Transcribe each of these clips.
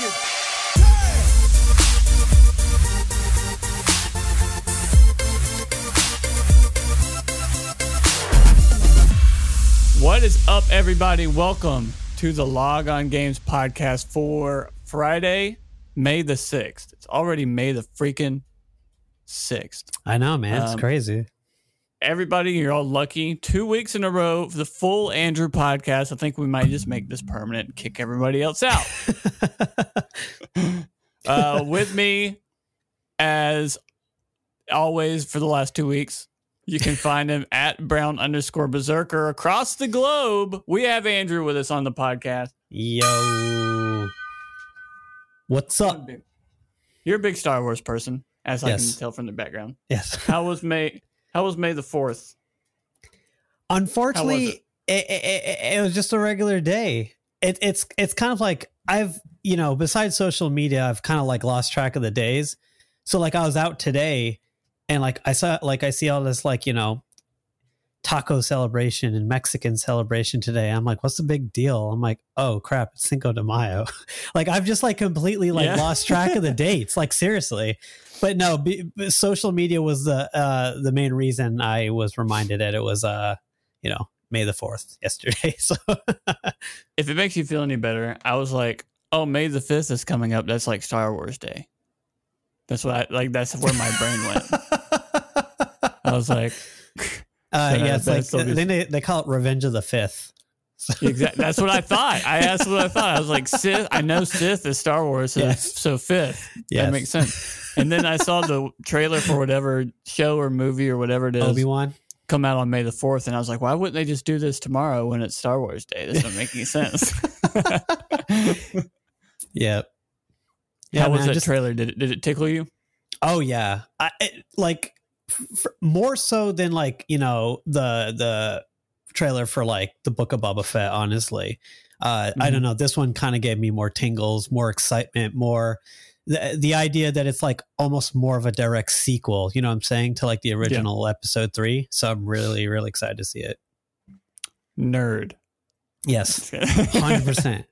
wicked. What is up, everybody? Welcome to the Log On Games podcast for Friday, May the 6th. It's already May the freaking 6th. I know, man. It's Um, crazy. Everybody, you're all lucky. Two weeks in a row for the full Andrew podcast. I think we might just make this permanent and kick everybody else out. uh, with me, as always, for the last two weeks, you can find him at brown underscore berserker across the globe. We have Andrew with us on the podcast. Yo. What's up? You're a big Star Wars person, as I can tell from the background. Yes. How was May? How was May the fourth? Unfortunately, it? It, it, it was just a regular day. It, it's it's kind of like I've you know besides social media, I've kind of like lost track of the days. So like I was out today, and like I saw like I see all this like you know taco celebration and Mexican celebration today. I'm like, what's the big deal? I'm like, oh crap, it's Cinco de Mayo. like I've just like completely like Yeah. lost track of the dates. Like seriously. But no, be, social media was the uh, the main reason I was reminded that it was uh you know May the fourth yesterday. So If it makes you feel any better, I was like, "Oh, May the fifth is coming up. That's like Star Wars Day." That's what I like. That's where my brain went. I was like, uh, Yeah, yeah, it's like so think they, they call it Revenge of the Fifth. exactly. That's what I thought. I asked what I thought. I was like, Sith. I know Sith is Star Wars, so, Yes. so fifth. Yes. That makes sense. And then I saw the trailer for whatever show or movie or whatever it is Obi Wan. come out on May the 4th. And I was like, why wouldn't they just do this tomorrow when it's Star Wars Day? This doesn't make any sense. Yep. Yeah. How was man, that just- trailer? Did it, did it tickle you? Oh yeah, I, it, like f- more so than like you know the the trailer for like the Book of Boba Fett. Honestly, uh, I Mhm. don't know. This one kind of gave me more tingles, more excitement, more the the idea that it's like almost more of a direct sequel. You know what I'm saying to like the original episode three. So I'm really really excited to see it. Nerd. Yes, hundred percent,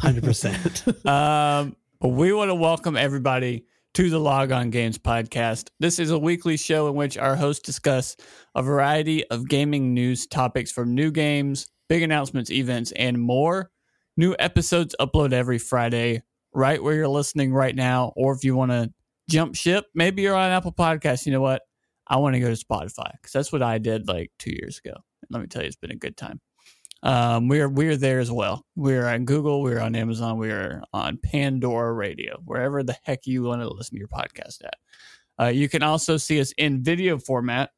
hundred percent. Um, we want to welcome everybody to the Log On Games podcast. This is a weekly show in which our hosts discuss a variety of gaming news topics from new games, big announcements, events, and more. New episodes upload every Friday, right where you're listening right now. Or if you want to jump ship, maybe you're on Apple Podcasts. You know what? I want to go to Spotify because that's what I did like two years ago. Let me tell you, it's been a good time. Um, we're we're there as well. We're on Google. We're on Amazon. We're on Pandora Radio. Wherever the heck you want to listen to your podcast at. Uh, you can also see us in video format,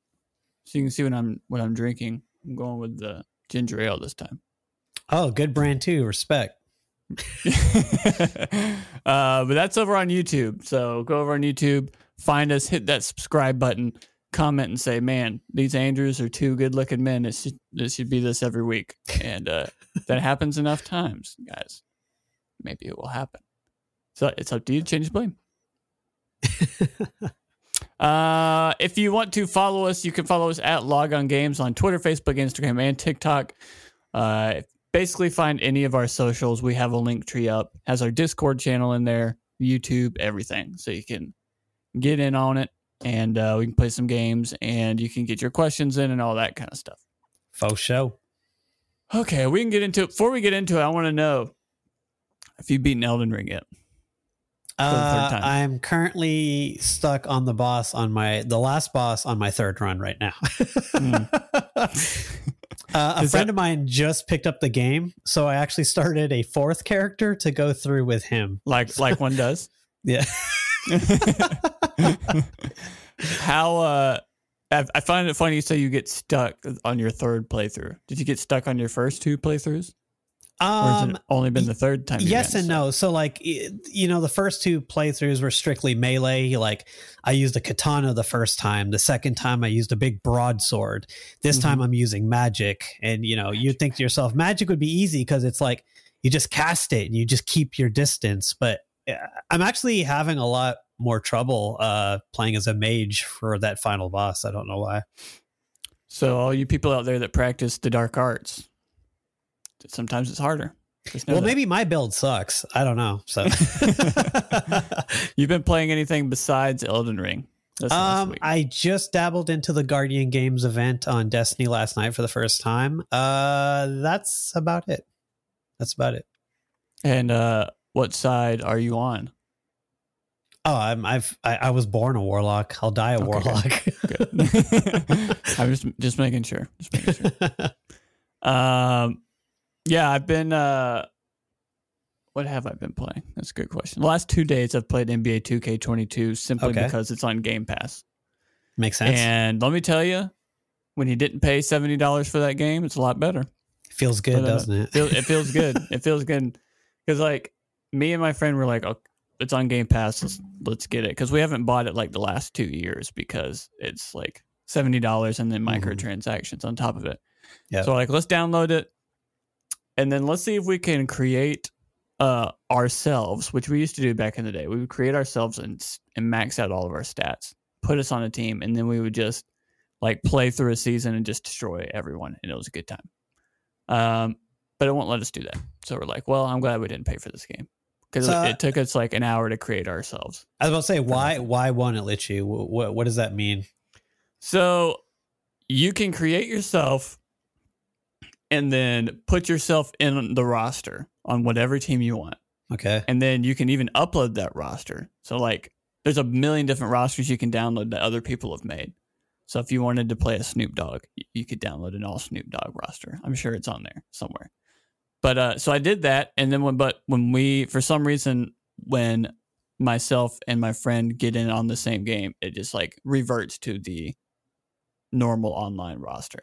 so you can see when I'm what I'm drinking. I'm going with the ginger ale this time. oh, good brand too. Respect. uh, but that's over on YouTube. So go over on YouTube, find us, hit that subscribe button, comment, and say, "Man, these Andrews are two good-looking men. It should, this should be this every week." And uh, that happens enough times, guys. Maybe it will happen. So it's up to you to change the blame. Uh, if you want to follow us, you can follow us at Log On Games on Twitter, Facebook, Instagram, and TikTok. Uh, basically, find any of our socials. We have a link tree up, has our Discord channel in there, YouTube, everything. So you can get in on it, and uh, we can play some games, and you can get your questions in and all that kind of stuff. Faux show. Okay, we can get into it. Before we get into it, I want to know if you've beaten Elden Ring yet. Uh. I'm currently stuck on the boss on my the last boss on my third run right now. uh, a Is friend that- of mine just picked up the game, so I actually started a fourth character to go through with him. Like like one does. Yeah, How uh I, I find it funny you say you get stuck on your third playthrough. Did you get stuck on your first two playthroughs? Um, only been the third time? yes and no. So like you know, the first two playthroughs were strictly melee. Like I used a katana the first time. The second time I used a big broadsword. This Mhm. time I'm using magic. And you know, you think to yourself, magic would be easy because it's like you just cast it and you just keep your distance. But I'm actually having a lot more trouble uh playing as a mage for that final boss. I don't know why. So all you people out there that practice the dark arts, sometimes it's harder. Well, that. maybe my build sucks. I don't know. So, You've been playing anything besides Elden Ring? Um. I just dabbled into the Guardian Games event on Destiny last night for the first time. Uh, that's about it. That's about it. and uh, what side are you on? Oh, I'm, I've I, I was born a warlock. I'll die a Okay, warlock. Good. I'm just just making sure. Just making sure. Um, yeah, I've been. Uh, what have I been playing? That's a good question. The last two days, I've played NBA 2K22 simply Okay. because it's on Game Pass. Makes sense. And let me tell you, when you didn't pay seventy dollars for that game, it's a lot better. Feels good, uh, doesn't it? Feel, it feels good. it feels good because like me and my friend were like, oh, it's on Game Pass. Let's, let's get it because we haven't bought it like the last two years because it's like seventy dollars and then Mhm. microtransactions on top of it. Yep. So like, let's download it and then let's see if we can create uh ourselves, which we used to do back in the day. We would create ourselves and and max out all of our stats, put us on a team, and then we would just like play through a season and just destroy everyone, and it was a good time. Um, but it won't let us do that. So we're like, well, I'm glad we didn't pay for this game because So- it, took us like an hour to create ourselves. I was about to say, why why won't it let you? What what, what does that mean? So you can create yourself and then put yourself in the roster on whatever team you want. Okay. And then you can even upload that roster. So like there's a million different rosters you can download that other people have made. So if you wanted to play a Snoop Dogg, you could download an all Snoop Dogg roster. I'm sure it's on there somewhere. But uh so I did that and then when but when we for some reason when myself and my friend get in on the same game, it just like reverts to the normal online roster.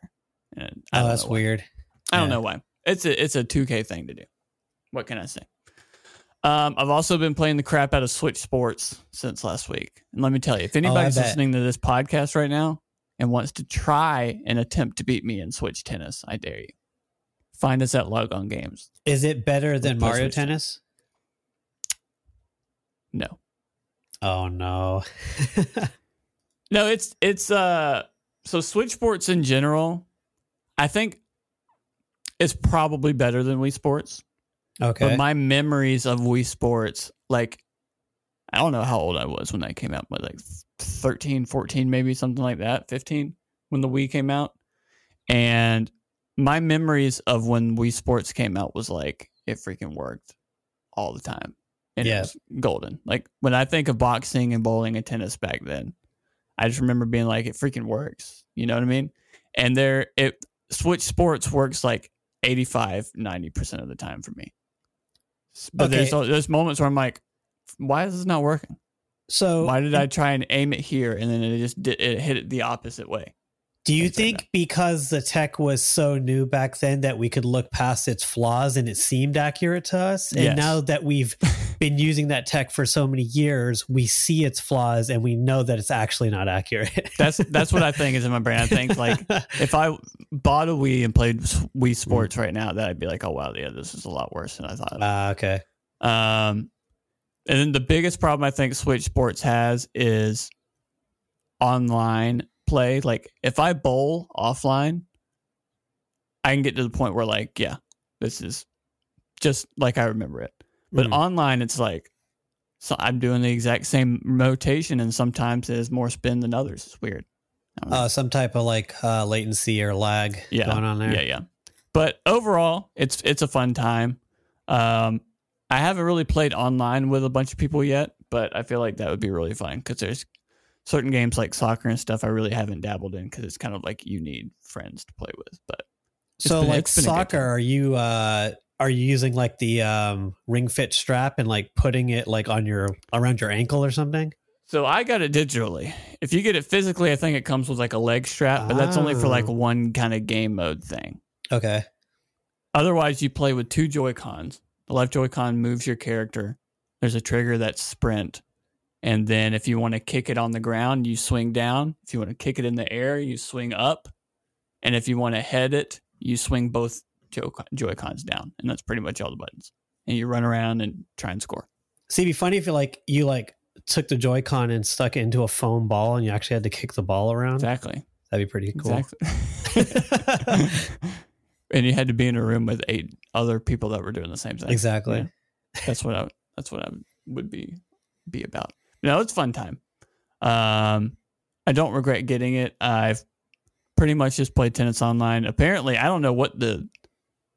And I Oh, that's weird. I don't Yeah. know why. It's a it's a 2K thing to do. What can I say? Um, I've also been playing the crap out of Switch Sports since last week. And let me tell you, if anybody's Oh, listening to this podcast right now and wants to try and attempt to beat me in Switch tennis, I dare you. Find us at Logon Games. Is it better than Mario. Tennis? No. Oh no. No, it's it's uh so Switch Sports in general, I think it's probably better than Wii Sports. okay. But my memories of Wii Sports, like, I don't know how old I was when that came out, but like 13, 14, maybe something like that, 15 when the Wii came out. And my memories of when Wii Sports came out was like, it freaking worked all the time. And Yeah. it was golden. Like, when I think of boxing and bowling and tennis back then, I just remember being like, it freaking works. You know what I mean? And there, it, Switch Sports works like 85, 90% of the time for me. But Okay. there's there's moments where I'm like, why is this not working? so Why did I try and aim it here and then it just did, it hit it the opposite way? Do you like think because the tech was so new back then that we could look past its flaws and it seemed accurate to us? And Yes. now that we've been using that tech for so many years, we see its flaws and we know that it's actually not accurate. That's that's what I think is in my brain. I think like if I bought a Wii and played Wii Sports right now, that I'd be like, oh wow, yeah, this is a lot worse than I thought. Ah, okay. Um, and then the biggest problem I think Switch Sports has is online play. Like if I bowl offline, I can get to the point where like, yeah, this is just like I remember it. But Mm. online, it's like so I'm doing the exact same rotation, and sometimes it has more spin than others. It's weird. Uh, some type of like uh, latency or lag yeah, going on there. Yeah, yeah. But overall, it's it's a fun time. Um, I haven't really played online with a bunch of people yet, but I feel like that would be really fun because there's certain games like soccer and stuff I really haven't dabbled in because it's kind of like you need friends to play with. But So been- like it's been a good soccer, are you uh are you using like the um ring fit strap and like putting it like on your around your ankle or something? so I got it digitally. If you get it physically, I think it comes with like a leg strap, but that's only for like Oh. one kind of game mode thing. Okay. Otherwise, you play with two Joy Cons. The left Joy Con moves your character. There's a trigger that's sprint. And then if you want to kick it on the ground, you swing down. If you want to kick it in the air, you swing up. And if you want to head it, you swing both Joy Cons down. And that's pretty much all the buttons. And you run around and try and score. See, it'd be funny if you like you like took the Joy-Con and stuck it into a foam ball and you actually had to kick the ball around. Exactly. That'd be pretty cool. Exactly. and you had to be in a room with eight other people that were doing the same thing. Exactly. Yeah. That's what I that's what I would be be about. No, it's fun time. Um, I don't regret getting it. I've pretty much just played tennis online. Apparently, I don't know what the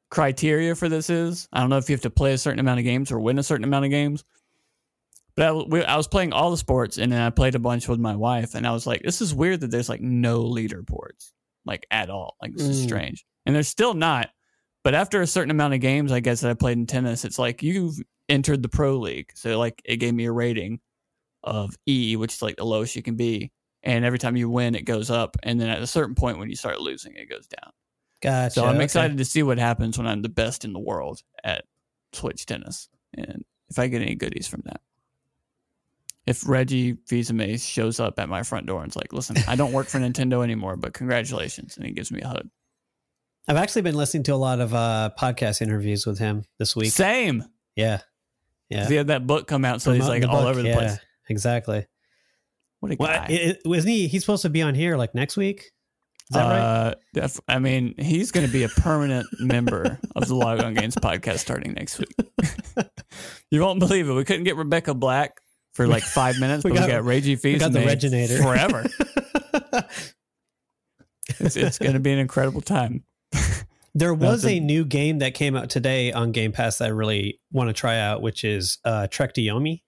criteria for this is. I don't know if you have to play a certain amount of games or win a certain amount of games. But I, we, I was playing all the sports, and then I played a bunch with my wife, and I was like, "This is weird that there's like no leaderboards, like at all. Like this is Mm. strange." And there's still not. But after a certain amount of games, I guess that I played in tennis, it's like you've entered the pro league. So like it gave me a rating of E, which is like the lowest you can be. And every time you win, it goes up. And then at a certain point, when you start losing, it goes down. Gotcha. So I'm okay. excited to see what happens when I'm the best in the world at Switch tennis, and if I get any goodies from that. If Reggie Fils-Aimé shows up at my front door and's like, "Listen, I don't work for Nintendo anymore, but congratulations," and he gives me a hug. I've actually been listening to a lot of uh, podcast interviews with him this week. Same. Yeah. Yeah. He had that book come out, so he's like all book, over the yeah, place. Exactly. What a Well, guy! it, it- wasn't he? He's supposed to be on here like next week. Is that right? Uh, def- I mean, he's going to be a permanent member of the Log On Games podcast starting next week. you won't believe it. We couldn't get Rebecca Black for like five minutes, We but got- we got Reggie Fils we got the Reginator. forever. It's, it's going to be an incredible time. there was the- a new game that came out today on Game Pass that I really want to try out, which is uh, Trek to Yomi.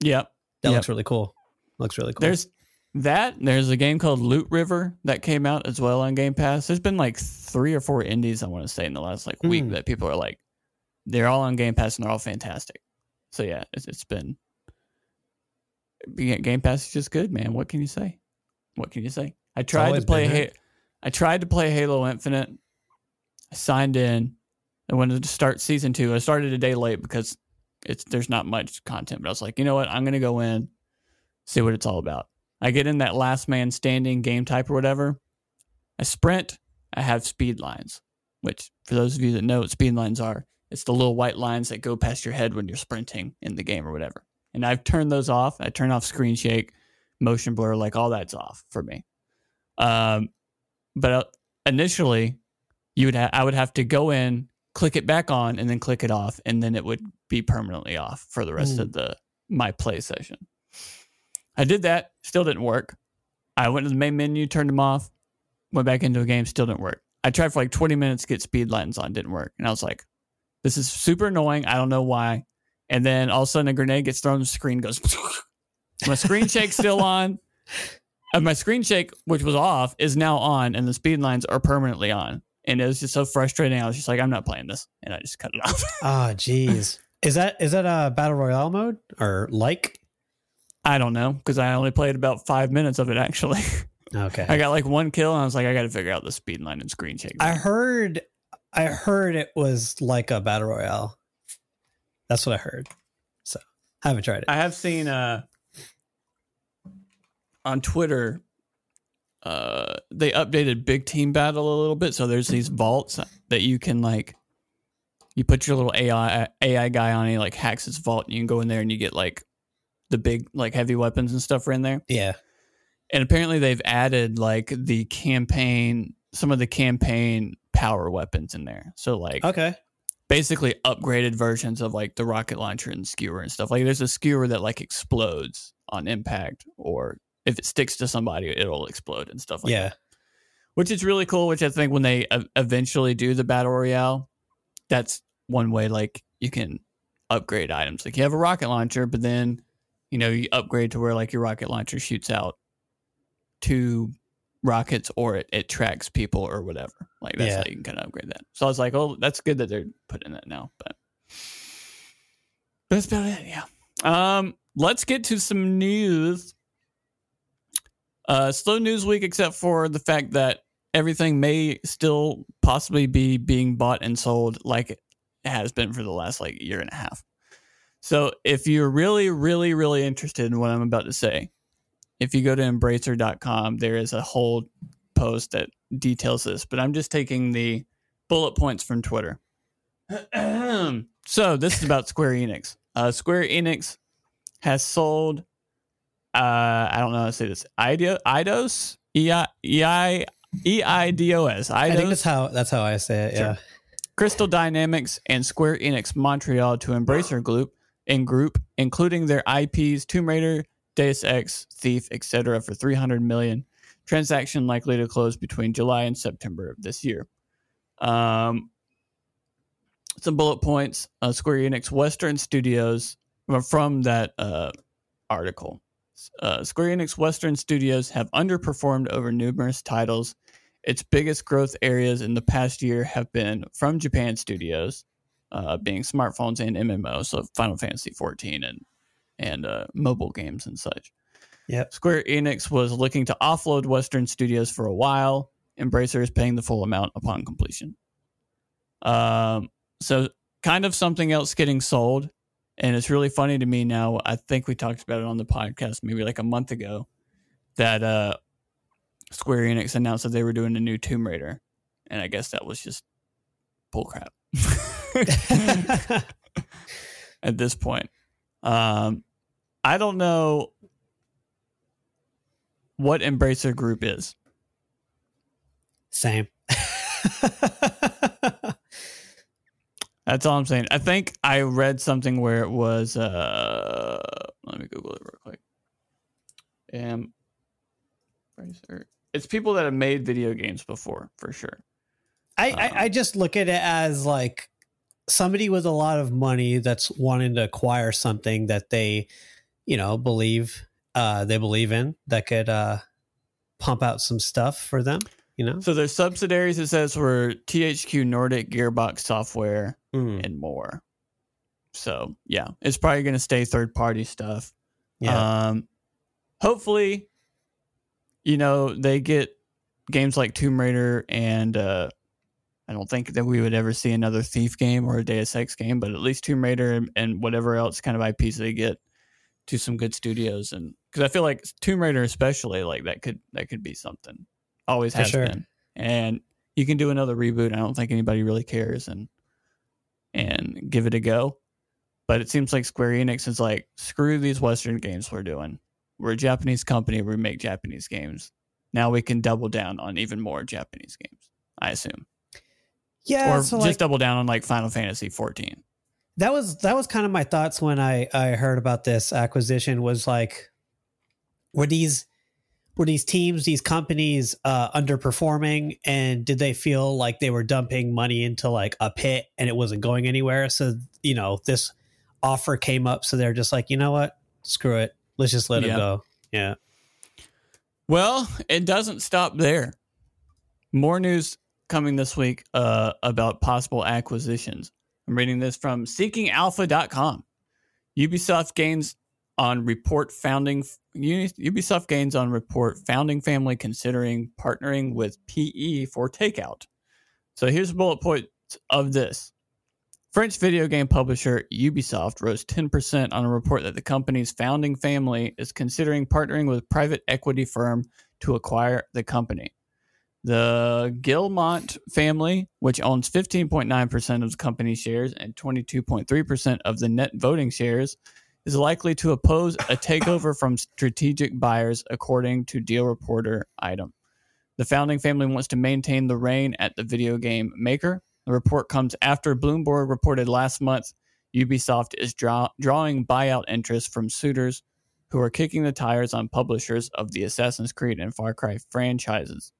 Yep. That Yep. looks really cool. Looks really cool. There's that. There's a game called Loot River that came out as well on Game Pass. There's been like three or four indies I want to say in the last like week Hmm. that people are like, they're all on Game Pass and they're all fantastic. So yeah, it's, it's been being Game Pass is just good, man. What can you say? What can you say? I tried to play. Ha- I tried to play Halo Infinite. I signed in. I wanted to start season two. I started a day late because it's there's not much content, but I was like, you know what? I'm gonna go in, see what it's all about. I get in that last man standing game type or whatever. I sprint. I have speed lines, which for those of you that know what speed lines are, it's the little white lines that go past your head when you're sprinting in the game or whatever. And I've turned those off. I turn off screen shake, motion blur, like all that's off for me. Um, but uh, initially, you would ha- I would have to go in, click it back on, and then click it off, and then it would be permanently off for the rest Mm. of the my play session. I did that, still didn't work. I went to the main menu, turned them off, went back into a game, still didn't work. I tried for like 20 minutes to get speed lines on, didn't work. And I was like, this is super annoying. I don't know why. And then all of a sudden a grenade gets thrown, the screen goes, my screen shake's still on. And my screen shake, which was off, is now on, and the speed lines are permanently on. And it was just so frustrating. I was just like, I'm not playing this. And I just cut it off. Ah, jeez. is that is that a battle royale mode or like? I don't know because I only played about five minutes of it actually. Okay. I got like one kill, and I was like, I got to figure out the speed line and screen shake. I heard I heard it was like a battle royale. That's what I heard. So I haven't tried it. I have seen uh on Twitter uh they updated Big Team Battle a little bit, so there's these vaults that you can like you put your little AI AI guy on, and he like hacks his vault, and you can go in there and you get like the big like heavy weapons and stuff are in there. yeah. And apparently they've added like the campaign some of the campaign power weapons in there. So like Okay. basically upgraded versions of like the rocket launcher and skewer and stuff. Like there's a skewer that like explodes on impact, or if it sticks to somebody, it'll explode and stuff like yeah. that. Which is really cool. Which I think when they eventually do the battle royale, that's one way like you can upgrade items. Like you have a rocket launcher, but then you know you upgrade to where like your rocket launcher shoots out two rockets or it, it tracks people or whatever. Like that's Yeah. how you can kind of upgrade that. So I was like, oh, that's good that they're putting that now. But that's about it. Yeah. Um, let's get to some news. Uh, slow news week, except for the fact that everything may still possibly be being bought and sold like it has been for the last like year and a half. So if you're really, really, really interested in what I'm about to say, if you go to embracer.com, there is a whole post that details this, but I'm just taking the bullet points from Twitter. so this is about Square Enix. Uh, Square Enix has sold, uh, I don't know how to say this, Ido, Eidos, E I E I E I D O S. I think that's how that's how I say it. Sure. Yeah. Crystal Dynamics and Square Enix Montreal to Embracer Group in group, including their IPs Tomb Raider, Deus Ex, Thief, etc., for 300 million. Transaction likely to close between July and September of this year. Um, some bullet points. Uh, Square Enix Western Studios from that uh, article. Uh, Square Enix Western Studios have underperformed over numerous titles. Its biggest growth areas in the past year have been from Japan studios, uh, being smartphones and MMOs, so Final Fantasy 14 and and uh, mobile games and such. Yep. Square Enix was looking to offload Western studios for a while. Embracer is paying the full amount upon completion. Um, so kind of something else getting sold, and it's really funny to me now. I think we talked about it on the podcast maybe like a month ago that uh, Square Enix announced that they were doing a new Tomb Raider, and I guess that was just bullcrap. At this point, um, I don't know what Embracer Group is. Same. That's all I'm saying. I think I read something where it was. Uh, let me Google it real quick. Embracer. It's people that have made video games before, for sure. I, um, I, I just look at it as like somebody with a lot of money that's wanting to acquire something that they, you know, believe uh, they believe in that could uh, pump out some stuff for them. You know, so there's subsidiaries. It says were THQ Nordic, Gearbox Software, mm. and more. So yeah, it's probably going to stay third party stuff. Yeah. Um, hopefully, you know they get games like Tomb Raider and uh, I don't think that we would ever see another Thief game or a Deus Ex game, but at least Tomb Raider and, and whatever else kind of IPs they get to some good studios, and because I feel like Tomb Raider especially like that could that could be something. Always has sure. been, and you can do another reboot. I don't think anybody really cares, and and give it a go. But it seems like Square Enix is like, screw these Western games we're doing. We're a Japanese company. We make Japanese games. Now we can double down on even more Japanese games. I assume. Yeah, or so just like, double down on like Final Fantasy 14. That was that was kind of my thoughts when I I heard about this acquisition. Was like, were these were these teams, these companies, uh, underperforming, and did they feel like they were dumping money into like a pit and it wasn't going anywhere? So you know this offer came up, so they're just like, you know what, screw it, let's just let yeah. it go. Yeah. Well, it doesn't stop there. More news coming this week uh, about possible acquisitions. I'm reading this from seekingalpha.com. Ubisoft gains on report founding Ubisoft gains on report founding family considering partnering with PE for takeout. So here's a bullet point of this. French video game publisher Ubisoft rose 10% on a report that the company's founding family is considering partnering with private equity firm to acquire the company. The Guillemot family, which owns 15.9% of the company shares and 22.3% of the net voting shares, is likely to oppose a takeover from strategic buyers, according to Deal Reporter item. The founding family wants to maintain the reign at the video game maker. The report comes after Bloomberg reported last month Ubisoft is draw- drawing buyout interest from suitors who are kicking the tires on publishers of the Assassin's Creed and Far Cry franchises.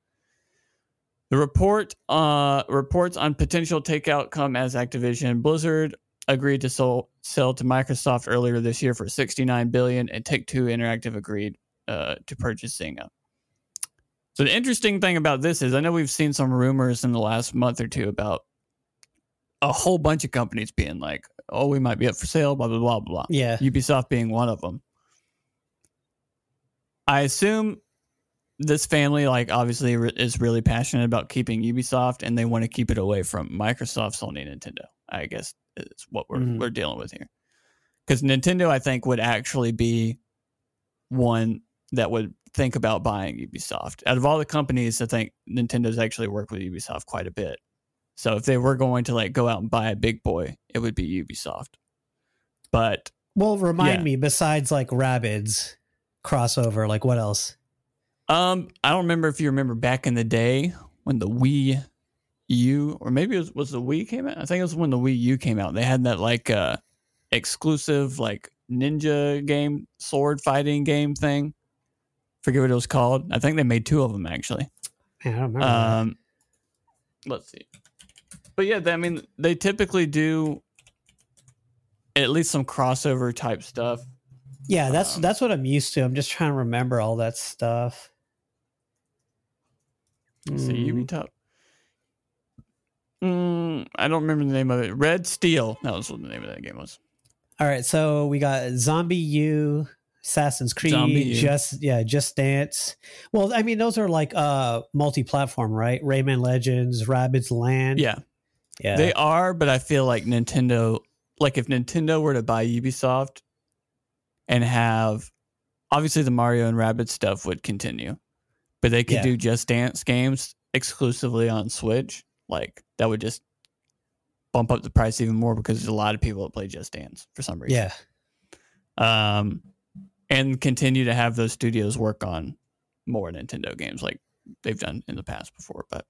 The report uh, reports on potential takeout come as Activision Blizzard agreed to sell, sell to Microsoft earlier this year for 69 billion, and Take Two Interactive agreed uh, to purchase Zynga. So the interesting thing about this is, I know we've seen some rumors in the last month or two about a whole bunch of companies being like, "Oh, we might be up for sale," blah blah blah blah. Yeah, Ubisoft being one of them. I assume this family, like, obviously is really passionate about keeping Ubisoft, and they want to keep it away from Microsoft, Sony, Nintendo. I guess is what we're mm-hmm. we're dealing with here. Because Nintendo, I think, would actually be one that would think about buying Ubisoft. Out of all the companies, I think Nintendo's actually worked with Ubisoft quite a bit. So if they were going to like go out and buy a big boy, it would be Ubisoft. But well, remind yeah. me. Besides like Rabbids crossover, like what else? Um, I don't remember if you remember back in the day when the Wii U or maybe it was, was the Wii came out. I think it was when the Wii U came out. They had that like uh exclusive like ninja game, sword fighting game thing. Forget what it was called. I think they made two of them actually. Yeah, I don't remember. Um, let's see. But yeah, I mean, they typically do at least some crossover type stuff. Yeah, that's um, that's what I'm used to. I'm just trying to remember all that stuff. Let's see, Mm, Ubisoft. Mm, I don't remember the name of it. Red Steel. That was what the name of that game was. All right, so we got ZombiU, Assassin's Creed, Zombie. Just yeah, Just Dance. Well, I mean, those are like uh multi-platform, right? Rayman Legends, Rabbids Land. Yeah, yeah. they are, but I feel like Nintendo, like if Nintendo were to buy Ubisoft and have, obviously the Mario and Rabbit stuff would continue, but they could Yeah. do Just Dance games exclusively on Switch. Like that would just bump up the price even more because there's a lot of people that play Just Dance for some reason. yeah. um, and continue to have those studios work on more Nintendo games like they've done in the past before. But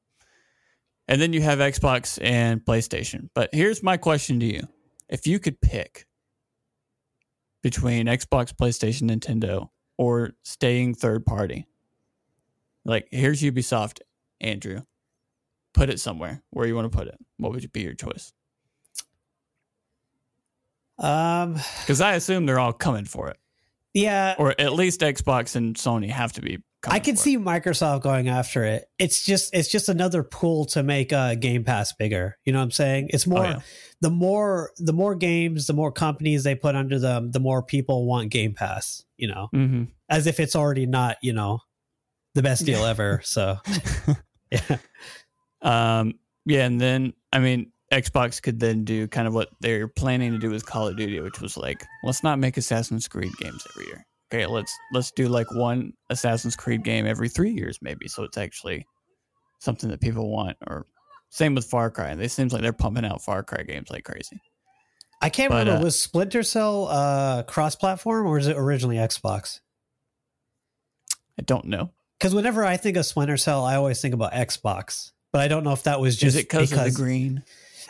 and then you have Xbox and PlayStation. But here's my question to you: If you could pick between Xbox, PlayStation, Nintendo, or staying third party, like here's Ubisoft, Andrew. Put it somewhere where you want to put it. What would be your choice? Um Because I assume they're all coming for it. yeah, or at least Xbox and Sony have to be. coming I can see Microsoft going after it. It's just it's just another pool to make uh Game Pass bigger. You know what I'm saying? It's more Oh, yeah. the more the more games, the more companies they put under them, the more people want Game Pass, you know. Mhm. As if it's already not, you know, the best deal ever. So yeah. Um, yeah, and then I mean, Xbox could then do kind of what they're planning to do with Call of Duty, which was like, let's not make Assassin's Creed games every year. Okay, let's let's do like one Assassin's Creed game every three years, maybe. So it's actually something that people want. Or same with Far Cry. They seems like they're pumping out Far Cry games like crazy. I can't But, remember uh, was Splinter Cell uh cross platform or is it originally Xbox? I don't know. Because whenever I think of Splinter Cell, I always think about Xbox. But I don't know if that was just because of the green?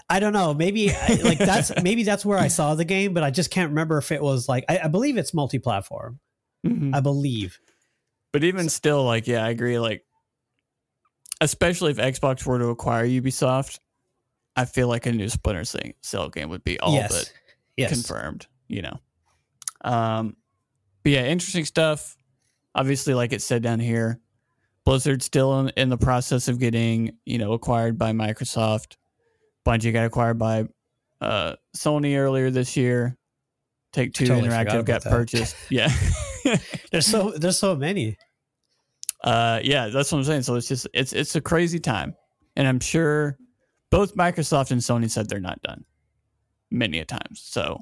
I don't know. Maybe like that's maybe that's where I saw the game, but I just can't remember if it was like I, I believe it's multi-platform. Mhm. I believe. But even still, like, yeah, I agree. Like, especially if Xbox were to acquire Ubisoft, I feel like a new Splinter Cell- Cell game would be all yes. but yes. confirmed. You know, um, but yeah, interesting stuff. Obviously, like it said down here, Blizzard's still in, in the process of getting you know acquired by Microsoft. Bungie got acquired by uh, Sony earlier this year. Take Two totally Interactive got that. purchased. Yeah. There's so there's so many. uh yeah that's what i'm saying so it's just it's it's a crazy time and i'm sure both microsoft and sony said they're not done many a times so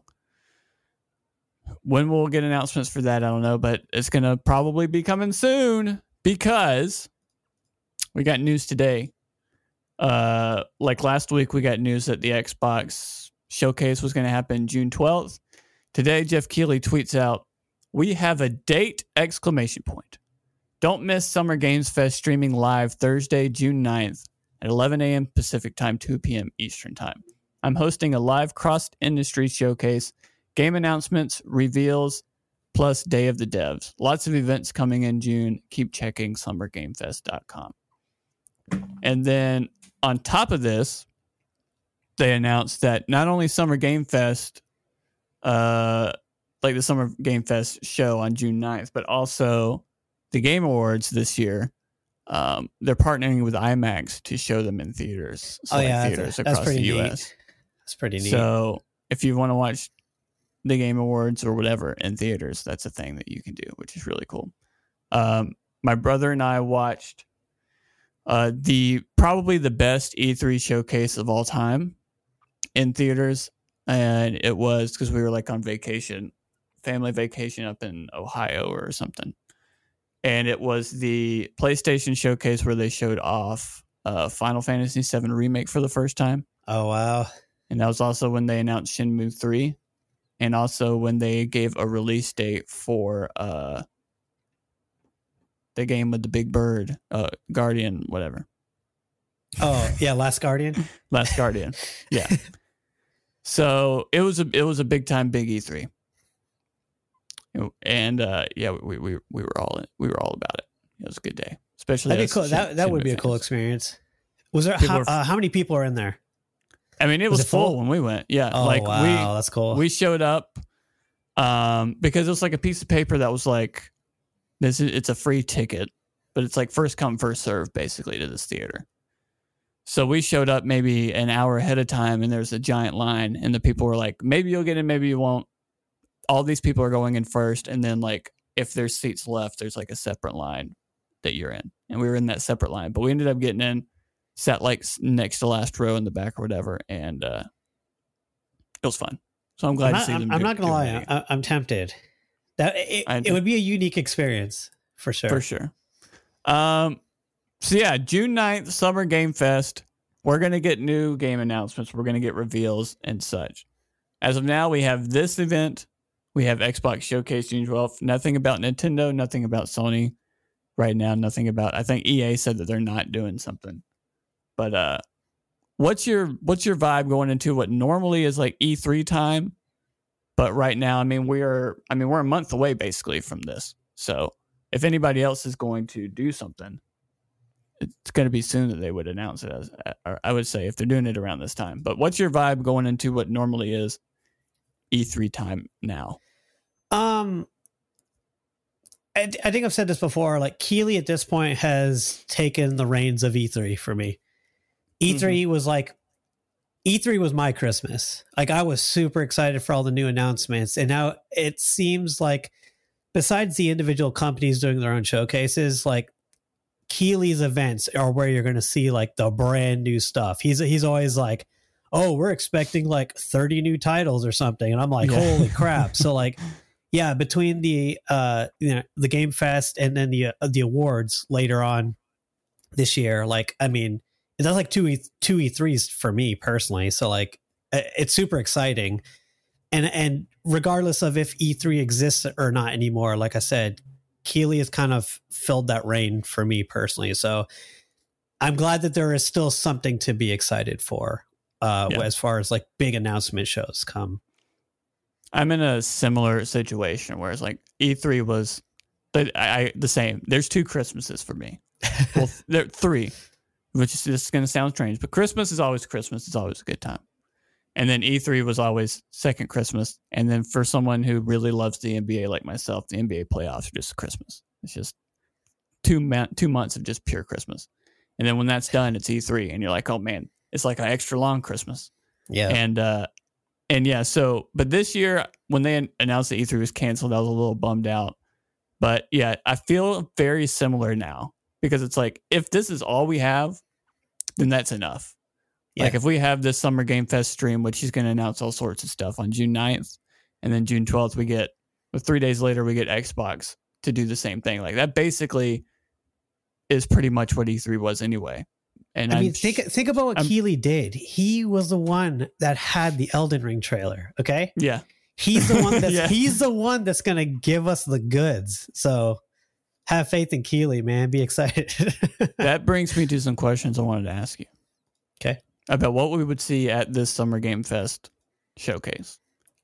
when we'll get announcements for that i don't know but it's gonna probably be coming soon because we got news today uh like last week we got news that the xbox showcase was going to happen june 12th today jeff keighley tweets out we have a date exclamation point don't miss Summer Games Fest streaming live Thursday, June 9th at 11 a.m. Pacific Time, 2 p.m. Eastern Time. I'm hosting a live cross industry showcase, game announcements, reveals, plus Day of the Devs. Lots of events coming in June. Keep checking summergamefest.com. And then on top of this, they announced that not only Summer Game Fest, uh, like the Summer Game Fest show on June 9th, but also the Game Awards this year, um, they're partnering with IMAX to show them in theaters, Oh, yeah, theaters that's across the pretty neat. U.S. It's pretty neat. So if you want to watch the Game Awards or whatever in theaters, that's a thing that you can do, which is really cool. Um, my brother and I watched uh, the probably the best E3 showcase of all time in theaters, and it was because we were like on vacation, family vacation up in Ohio or something, and it was the PlayStation showcase where they showed off uh, Final Fantasy VII remake for the first time oh wow. and that was also when they announced Shenmue 3 and also when they gave a release date for uh the game with the big bird, uh, Guardian, whatever. Oh yeah, Last Guardian. Last Guardian. Yeah. so it was a it was a big time big E3. And uh, yeah, we, we we were all we were all about it. It was a good day, especially That'd be cool. That that would be a cool experience. Was there how, uh, how many people are in there? I mean, it Was was, it full? full when we went. Yeah, Oh like wow, that's cool. we we showed up um because it was like a piece of paper that was like this is it's a free ticket, but it's like first come first serve basically to this theater. So we showed up maybe an hour ahead of time, and there's a giant line, and the people were like, "Maybe you'll get in, maybe you won't." All these people are going in first, and then like if there's seats left, there's like a separate line that you're in, and we were in that separate line, but we ended up getting in, sat like next to last row in the back or whatever, and uh it was fun. So I'm glad I'm to not, see them. I'm do- not gonna lie. I, I'm tempted. That it, it would be a unique experience for sure. for sure. Um, so yeah, June 9th, Summer Game Fest. We're gonna get new game announcements. We're gonna get reveals and such. As of now, we have this event. We have Xbox Showcase June 12th. Nothing about Nintendo. Nothing about Sony. Right now, nothing about. I think EA said that they're not doing something. But uh, what's your what's your vibe going into what normally is like E3 time? But right now, I mean, we are. I mean, we're a month away basically from this. So if anybody else is going to do something, it's going to be soon that they would announce it. As or I would say if they're doing it around this time. But what's your vibe going into what normally is E3 time now? Um, I, I think I've said this before. Like Keighley at this point has taken the reins of E3 for me. E3 Mm-hmm. was like E3 was my Christmas. Like I was super excited for all the new announcements, and now it seems like besides the individual companies doing their own showcases, like Keighley's events are where you're going to see like the brand new stuff. He's he's always like, "Oh, we're expecting like 30 new titles or something," and I'm like, Yeah. "Holy crap!" So like, yeah, between the uh you know the Game Fest and then the uh, the awards later on this year, like I mean, that's like two e two e threes for me personally. So like, it's super exciting, and and regardless of if E three exists or not anymore, like I said, Keighley has kind of filled that reign for me personally. So I'm glad that there is still something to be excited for. Uh, Yeah. as far as like big announcement shows come. I'm in a similar situation where it's like E3 was the I, I the same. There's two Christmases for me. Well, th- there three, which is just going to sound strange, but Christmas is always Christmas. It's always a good time. And then E3 was always second Christmas. And then for someone who really loves the NBA like myself, the NBA playoffs are just Christmas. It's just two ma- two months of just pure Christmas. And then when that's done, it's E3, and you're like, oh man, it's like an extra long Christmas Yeah. and uh and yeah so but this year when they announced that e3 was canceled i was a little bummed out but yeah i feel very similar now because it's like if this is all we have then that's enough like if we have this summer game fest stream which he's going to announce all sorts of stuff on june 9th and then june 12th we get three days later we get xbox to do the same thing like that basically is pretty much what e3 was anyway and I mean, I'm think think about what I'm- Keighley did. He was the one that had the Elden Ring trailer. Okay, yeah he's the one that's Yeah. he's the one that's gonna give us the goods. So have faith in Keighley, man. Be excited. that brings me to some questions I wanted to ask you. Okay. About what we would see at this Summer Game Fest showcase.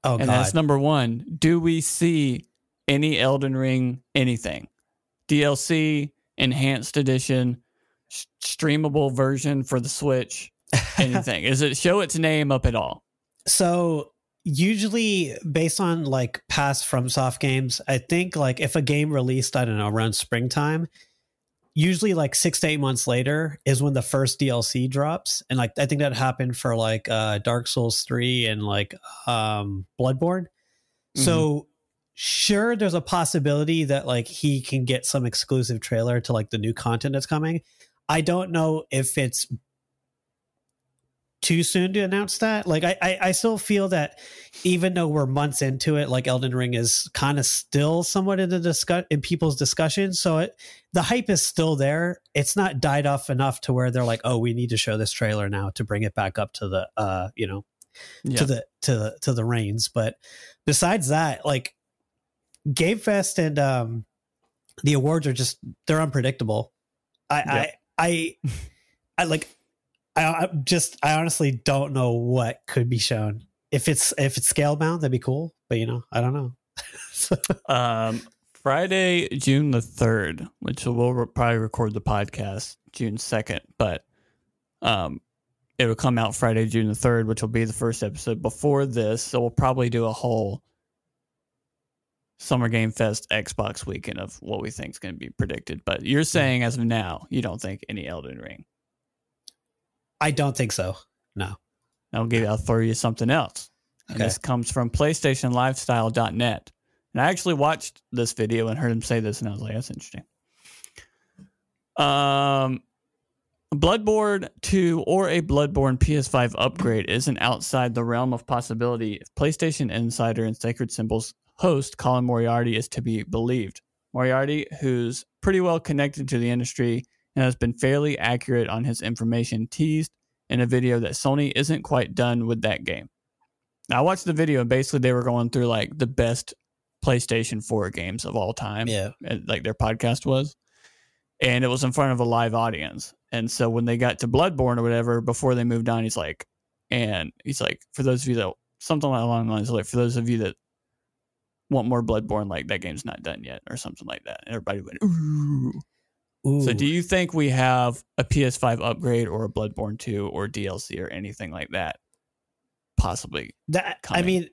oh and God, that's number one. Do we see any Elden Ring anything? DLC, enhanced edition, s- streamable version for the Switch, anything? Is it show its name up at all? so usually based on like past FromSoft games i think like if a game released i don't know around springtime usually like six to eight months later is when the first dlc drops. And like i think that happened for like uh dark souls 3 and like um bloodborne. So sure there's a possibility that like he can get some exclusive trailer to like the new content that's coming. I don't know if it's too soon to announce that. Like I, I, I still feel that even though we're months into it, like Elden Ring is kind of still somewhat in the discuss in people's discussion. So it, the hype is still there. It's not died off enough to where they're like, oh, we need to show this trailer now to bring it back up to the uh, you know, Yeah. to the to the to the reins. But besides that, like Game Fest and um the awards are just they're unpredictable. I I, I I like I, I just I honestly don't know what could be shown. If it's if it's Scalebound, that'd be cool. But you know, I don't know. Um, Friday, June the third, which we'll re- probably record the podcast June second, but um, it will come out Friday, June the third, which will be the first episode before this. So we'll probably do a whole Summer Game Fest Xbox weekend of what we think is going to be predicted. But you're saying as of now, you don't think any Elden Ring. I don't think so. No. I'll give you, I'll throw you something else. And this comes from PlayStationLifestyle.net. And I actually watched this video and heard him say this, and I was like, that's interesting. Um, Bloodborne 2 or a Bloodborne PS5 upgrade isn't outside the realm of possibility if PlayStation Insider and Sacred Symbols host Colin Moriarty is to be believed. Moriarty, who's pretty well connected to the industry and has been fairly accurate on his information, teased in a video that Sony isn't quite done with that game. Now, I watched the video and basically they were going through like the best PlayStation 4 games of all time Yeah. and, like their podcast was. And it was in front of a live audience. And so when they got to Bloodborne or whatever, before they moved on, he's like, and he's like, for those of you that something along the lines of like, for those of you that want more Bloodborne, like that game's not done yet, or something like that. And everybody went, ooh. Ooh. So do you think we have a PS5 upgrade or a Bloodborne 2 or DLC or anything like that? Possibly. that I mean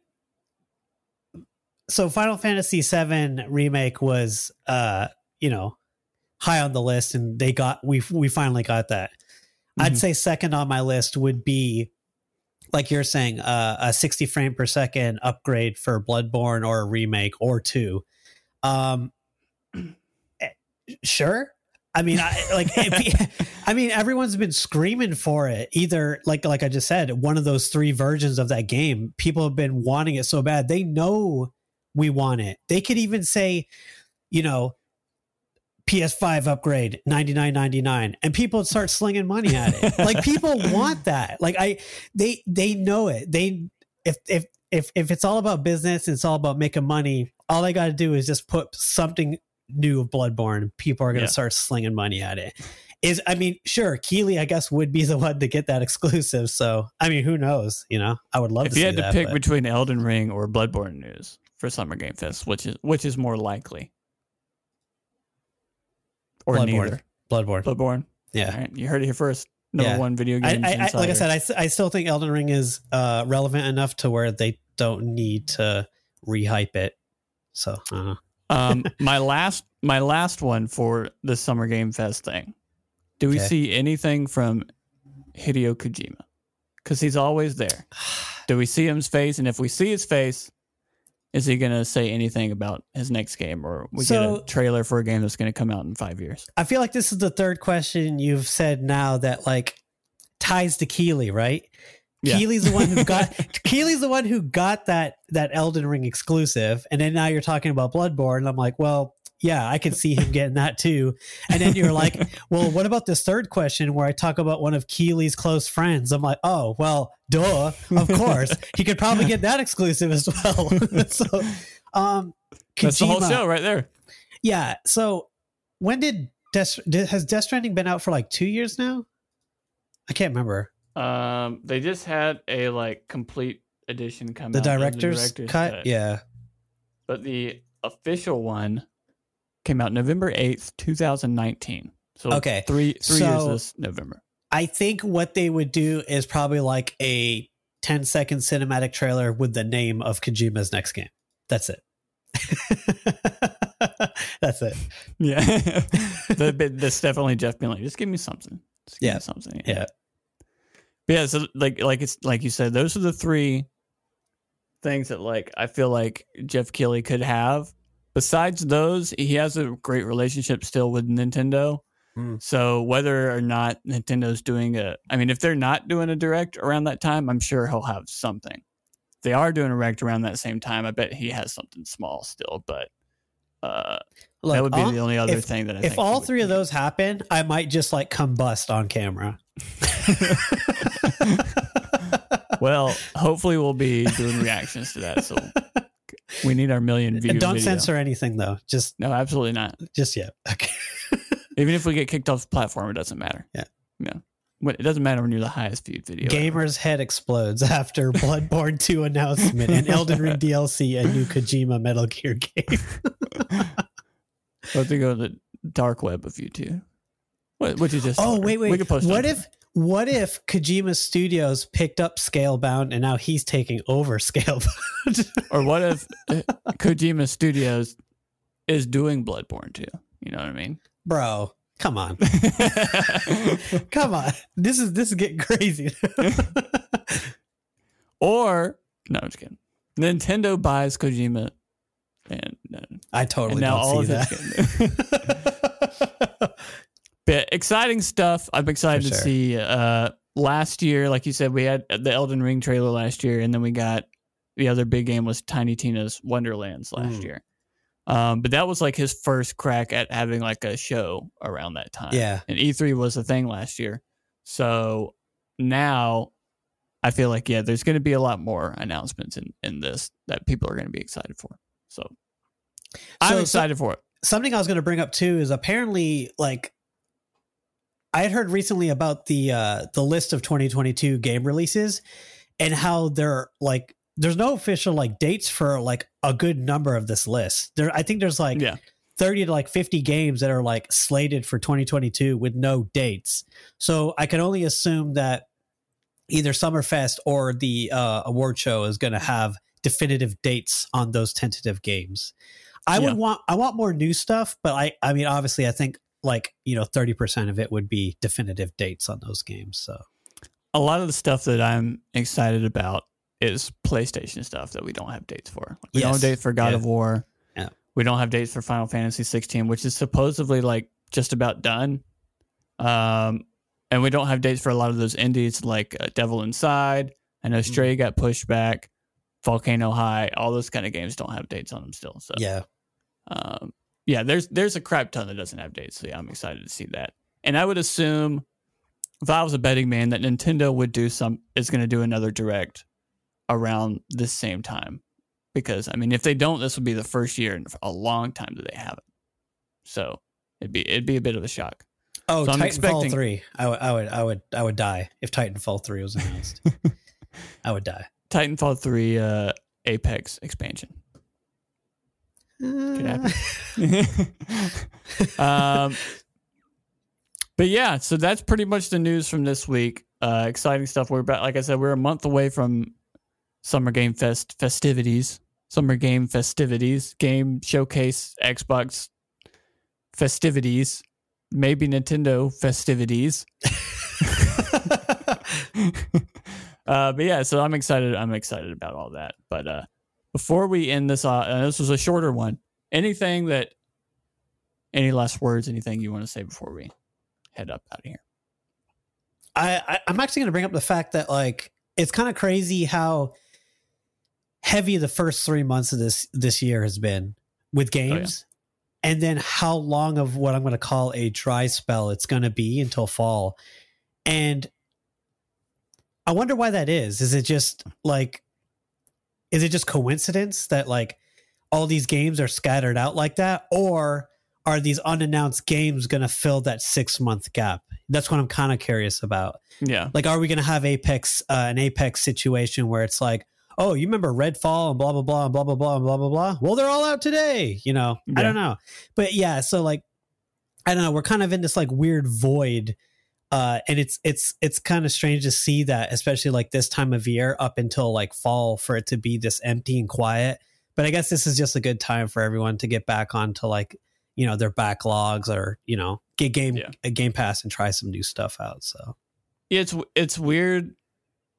so Final Fantasy VII remake was uh, you know, high on the list and they got we we finally got that. I'd Mhm. say second on my list would be like you're saying uh, a 60 frame per second upgrade for Bloodborne or a remake or two. Um eh, sure. I mean, I like. if- I mean, everyone's been screaming for it. Either like, like I just said, one of those three versions of that game. People have been wanting it so bad. They know we want it. They could even say, you know, PS5 upgrade ninety nine ninety nine, and people would start slinging money at it. like people want that. Like I, they they know it. They if if if if it's all about business, and it's all about making money. All they got to do is just put something new of Bloodborne. People are going to Yeah. start slinging money at it. Is I mean, sure, Keighley, I guess would be the one to get that exclusive. So I mean, who knows? You know, I would love if to you had to that, pick but- between Elden Ring or Bloodborne news for Summer Game Fest, which is which is more likely? Or Bloodborne. neither. Bloodborne. Bloodborne. yeah. Right, you heard it here first. Number Yeah. one video game. I, I, like I said, I, I still think Elden Ring is uh, relevant enough to where they don't need to rehype it. So, I don't know. Um, my last my last one for the Summer Game Fest thing. Do we Okay. see anything from Hideo Kojima? Because he's always there. Do we see his face? And if we see his face, is he going to say anything about his next game, or we So- get a trailer for a game that's going to come out in five years? I feel like this is the third question you've said now that like ties to Keighley, right? Yeah. Keighley's the one who got Keighley's the one who got that that Elden Ring exclusive, and then now you're talking about Bloodborne. And I'm like, well, yeah, I could see him getting that too. And then you're like, well, what about this third question where I talk about one of Keighley's close friends? I'm like, oh, well, duh, of course, he could probably get that exclusive as well. so, um, That's the whole show right there. yeah. So when did Death has Death Stranding been out for like two years now? I can't remember. Um, they just had a like complete edition come The out. of director's, cut? Yeah. but the official one came out November eighth, two thousand nineteen. So Okay, three three years this November. I think what they would do is probably like a 10 second cinematic trailer with the name of Kojima's next game. That's it. That's it. Yeah, the, that's definitely Jeff being like, just give me something. Just give Yeah. me something. Yeah. But yeah. So like like it's like you said, those are the three things that like I feel like Jeff Keighley could have. Besides those, he has a great relationship still with Nintendo. Mm. So whether or not Nintendo's doing a, I mean, if they're not doing a direct around that time, I'm sure he'll have something. If they are doing a direct around that same time, I bet he has something small still. But uh, Look, that would be all- the only other if- thing that I if think he all three of those happen, I might just like combust on camera. well, hopefully we'll be doing reactions to that. So We need our million views. Don't censor anything though. Just no, absolutely not. Just yet. Okay. Even if we get kicked off the platform, it doesn't matter. Yeah. Yeah. It doesn't matter when you're the highest viewed video. Gamer's ever. head explodes after Bloodborne 2 announcement and Elden Ring DLC and new Kojima Metal Gear game. Let to go to the dark web of YouTube. What, what you just? Oh wait, wait. Post what if? What if Kojima Studios picked up Scalebound and now he's taking over Scalebound? or what if Kojima Studios is doing Bloodborne too? You know what I mean? Bro, come on. come on. This is this is getting crazy. or no, I'm just kidding. Nintendo buys Kojima and uh, I totally and now all of that. But exciting stuff. I'm excited sure. to see. Uh, last year, like you said, we had the Elden Ring trailer last year, and then we got the other big game was Tiny Tina's Wonderlands last mm. year. Um, but that was like his first crack at having like a show around that time. Yeah. And E3 was a thing last year. So now I feel like, yeah, there's going to be a lot more announcements in, in this that people are going to be excited for. So, I'm excited so, for it. Something I was going to bring up too is apparently like I had heard recently about the uh the list of 2022 game releases and how they're like there's no official like dates for like a good number of this list. There I think there's like yeah. 30 to like 50 games that are like slated for 2022 with no dates. So I can only assume that either Summerfest or the uh, award show is going to have definitive dates on those tentative games. I yeah. would want I want more new stuff, but I I mean obviously I think like, you know, 30% of it would be definitive dates on those games. So a lot of the stuff that I'm excited about is PlayStation stuff that we don't have dates for. we yes. don't have dates for God yeah. of War. Yeah. We don't have dates for Final Fantasy 16, which is supposedly like just about done. Um, and we don't have dates for a lot of those indies like uh, Devil Inside. I know Stray mm-hmm. got pushed back. Volcano High, all those kind of games don't have dates on them still. So yeah, um, yeah. There's there's a crap ton that doesn't have dates. So yeah, I'm excited to see that. And I would assume if I was a betting man that Nintendo would do some is going to do another direct around this same time because I mean if they don't, this would be the first year in a long time that they haven't. So it'd be it'd be a bit of a shock. Oh, so Titanfall expecting... three. I would I would I would I would die if Titanfall three was announced. I would die. Titanfall three uh, Apex expansion. Could happen. um, but yeah, so that's pretty much the news from this week. Uh, exciting stuff. We're about, like I said, we're a month away from Summer Game Fest festivities, Summer Game festivities, game showcase, Xbox festivities, maybe Nintendo festivities. uh, but yeah, so I'm excited. I'm excited about all that. But uh, before we end this, uh, this was a shorter one. Anything that, any last words? Anything you want to say before we head up out of here? I, I I'm actually going to bring up the fact that like it's kind of crazy how heavy the first three months of this this year has been with games, oh, yeah. and then how long of what I'm going to call a dry spell it's going to be until fall, and I wonder why that is. Is it just like, is it just coincidence that like all these games are scattered out like that, or are these unannounced games going to fill that six month gap? That's what I'm kind of curious about. Yeah. Like, are we going to have Apex, uh, an Apex situation where it's like, oh, you remember Redfall and blah blah blah and blah blah blah and blah blah blah. Well, they're all out today. You know, yeah. I don't know, but yeah. So like, I don't know. We're kind of in this like weird void, uh, and it's it's it's kind of strange to see that, especially like this time of year up until like fall, for it to be this empty and quiet. But I guess this is just a good time for everyone to get back onto like you know their backlogs or you know get game yeah. a Game Pass and try some new stuff out. So yeah, it's it's weird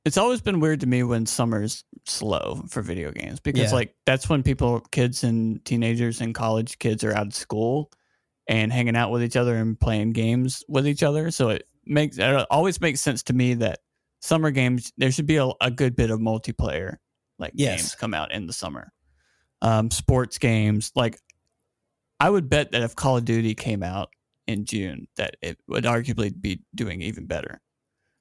it's always been weird to me when summer's slow for video games because yeah. like that's when people kids and teenagers and college kids are out of school and hanging out with each other and playing games with each other so it makes it always makes sense to me that summer games there should be a, a good bit of multiplayer like yes. games come out in the summer um, sports games like i would bet that if call of duty came out in june that it would arguably be doing even better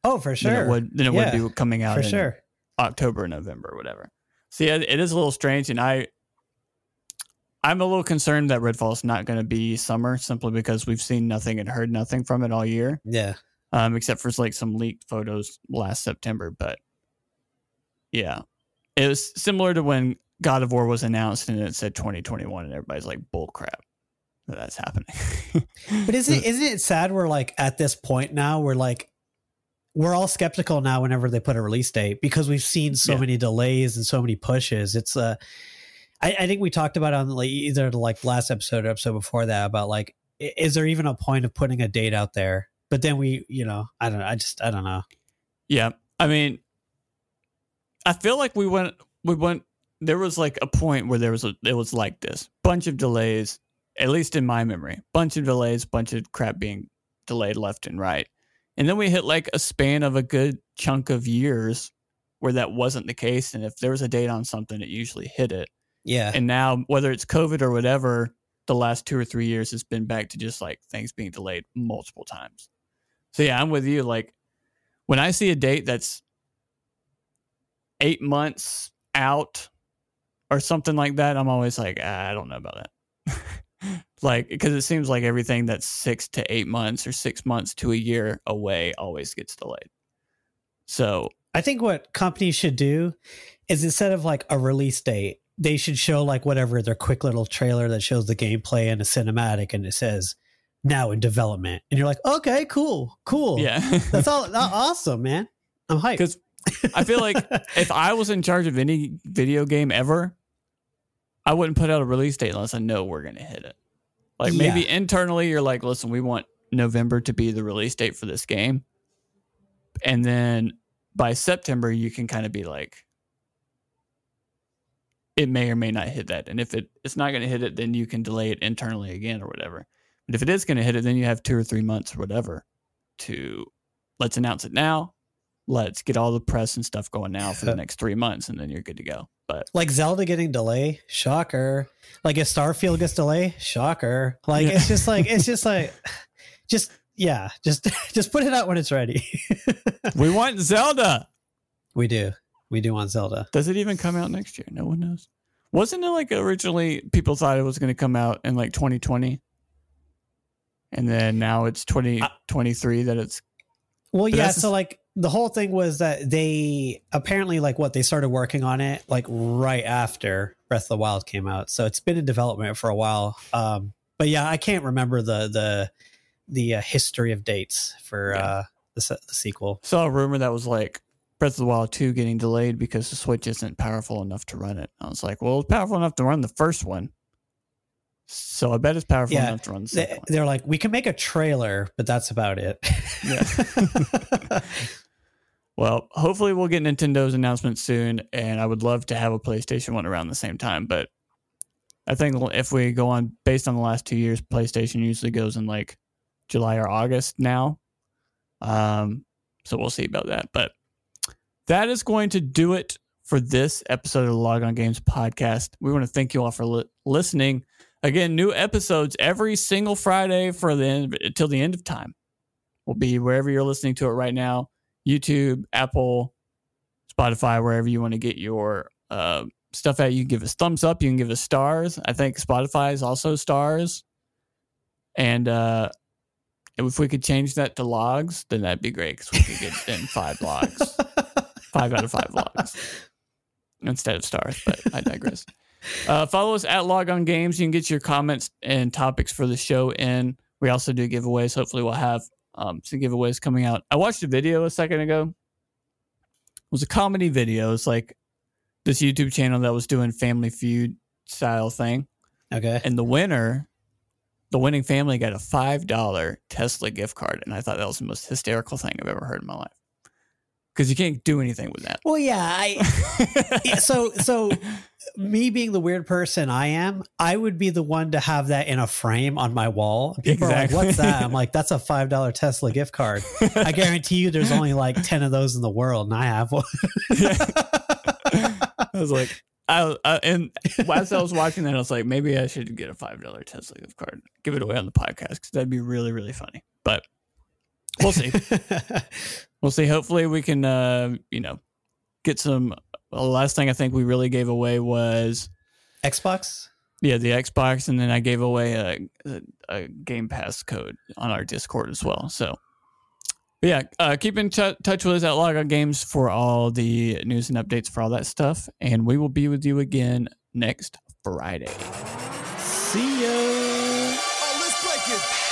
Oh, for sure. Than it would, than it yeah, would be coming out for sure. October, November, whatever. See, it is a little strange, and I, I'm a little concerned that Redfall is not going to be summer simply because we've seen nothing and heard nothing from it all year, Yeah. Um, except for like some leaked photos last September. But yeah, it was similar to when God of War was announced and it said 2021, and everybody's like, bull crap that that's happening. But isn't isn't it sad we're like at this point now we're like we're all skeptical now whenever they put a release date because we've seen so Yeah. many delays and so many pushes. It's uh I, I think we talked about on like either the like last episode or episode before that about like is there even a point of putting a date out there? But then we, you know, I don't know. I just I don't know. Yeah, I mean, I feel like we went, we went. There was like a point where there was a, it was like this bunch of delays, at least in my memory, bunch of delays, bunch of crap being delayed left and right, and then we hit like a span of a good chunk of years where that wasn't the case, and if there was a date on something, it usually hit it. Yeah. And now, whether it's COVID or whatever, the last two or three years has been back to just like things being delayed multiple times. So yeah, I'm with you. Like when I see a date that's eight months out or something like that, I'm always like, ah, I don't know about that. like, because it seems like everything that's six to eight months or six months to a year away always gets delayed. So I think what companies should do is instead of like a release date, they should show like whatever their quick little trailer that shows the gameplay and a cinematic and it says now in development. And you're like, okay, cool, cool. yeah, That's all awesome, man. I'm hyped. because I feel like if I was in charge of any video game ever, I wouldn't put out a release date unless I know we're going to hit it. Like maybe Yeah. internally, you're like, listen, we want November to be the release date for this game. And then by September, you can kind of be like, it may or may not hit that. And if it, it's not going to hit it, then you can delay it internally again or whatever. But if it is going to hit it, then you have two or three months or whatever to let's announce it now. Let's get all the press and stuff going now for the next three months, and then you're good to go. But like Zelda getting delay, shocker. Like if Starfield gets delay, shocker. Like Yeah. it's just like it's just like just yeah, just just put it out when it's ready. we want Zelda. we do. We do want Zelda. Does it even come out next year? No one knows. Wasn't it like originally people thought it was going to come out in like 2020? And then now it's 2023 that it's Well, yeah. So like the whole thing was that they apparently like what they started working on it like right after Breath of the Wild came out. So it's been in development for a while. Um, but yeah, I can't remember the the the uh, history of dates for Yeah. uh, the, the sequel. saw a rumor that was like Breath of the Wild 2 getting delayed because the Switch isn't powerful enough to run it. I was like, well, it's powerful enough to run the first one. So I bet it's powerful Yeah, enough to run the They, they're like, we can make a trailer, but that's about it. Yeah. Well, hopefully we'll get Nintendo's announcement soon, and I would love to have a PlayStation one around the same time. But I think if we go on based on the last two years, PlayStation usually goes in like July or August now. Um, so we'll see about that. But that is going to do it for this episode of the Log On Games podcast. We want to thank you all for li- listening. Again, new episodes every single Friday for the end, until the end of time. Will be wherever you're listening to it right now. YouTube, Apple, Spotify, wherever you want to get your uh, stuff at. You can give us thumbs up. You can give us stars. I think Spotify is also stars. And uh, if we could change that to logs, then that'd be great because we could get in five logs, five out of five logs instead of stars. But I digress. Uh, follow us at Log On Games. You can get your comments and topics for the show in. We also do giveaways. Hopefully, we'll have um, some giveaways coming out. I watched a video a second ago. It was a comedy video. It's like this YouTube channel that was doing Family Feud style thing, okay. and the winner, the winning family, got a five dollar Tesla gift card, and I thought that was the most hysterical thing I've ever heard in my life. Because you can't do anything with that. Well, yeah. I yeah, so so me being the weird person I am, I would be the one to have that in a frame on my wall. People Exactly. are like, "What's that?" I'm like, "That's a five dollar Tesla gift card." I guarantee you, there's only like ten of those in the world, and I have one. I was like, I, I and as I was watching that, I was like, maybe I should get a five dollar Tesla gift card, give it away on the podcast because that'd be really really funny. But we'll see, we'll see. Hopefully, we can, uh, you know, get some. Well, the last thing I think we really gave away was Xbox. Yeah, the Xbox, and then I gave away a, a, a Game Pass code on our Discord as well. So, but yeah, uh, keep in t- touch with us at Log On Games for all the news and updates for all that stuff, and we will be with you again next Friday. See ya. Oh, let's break it.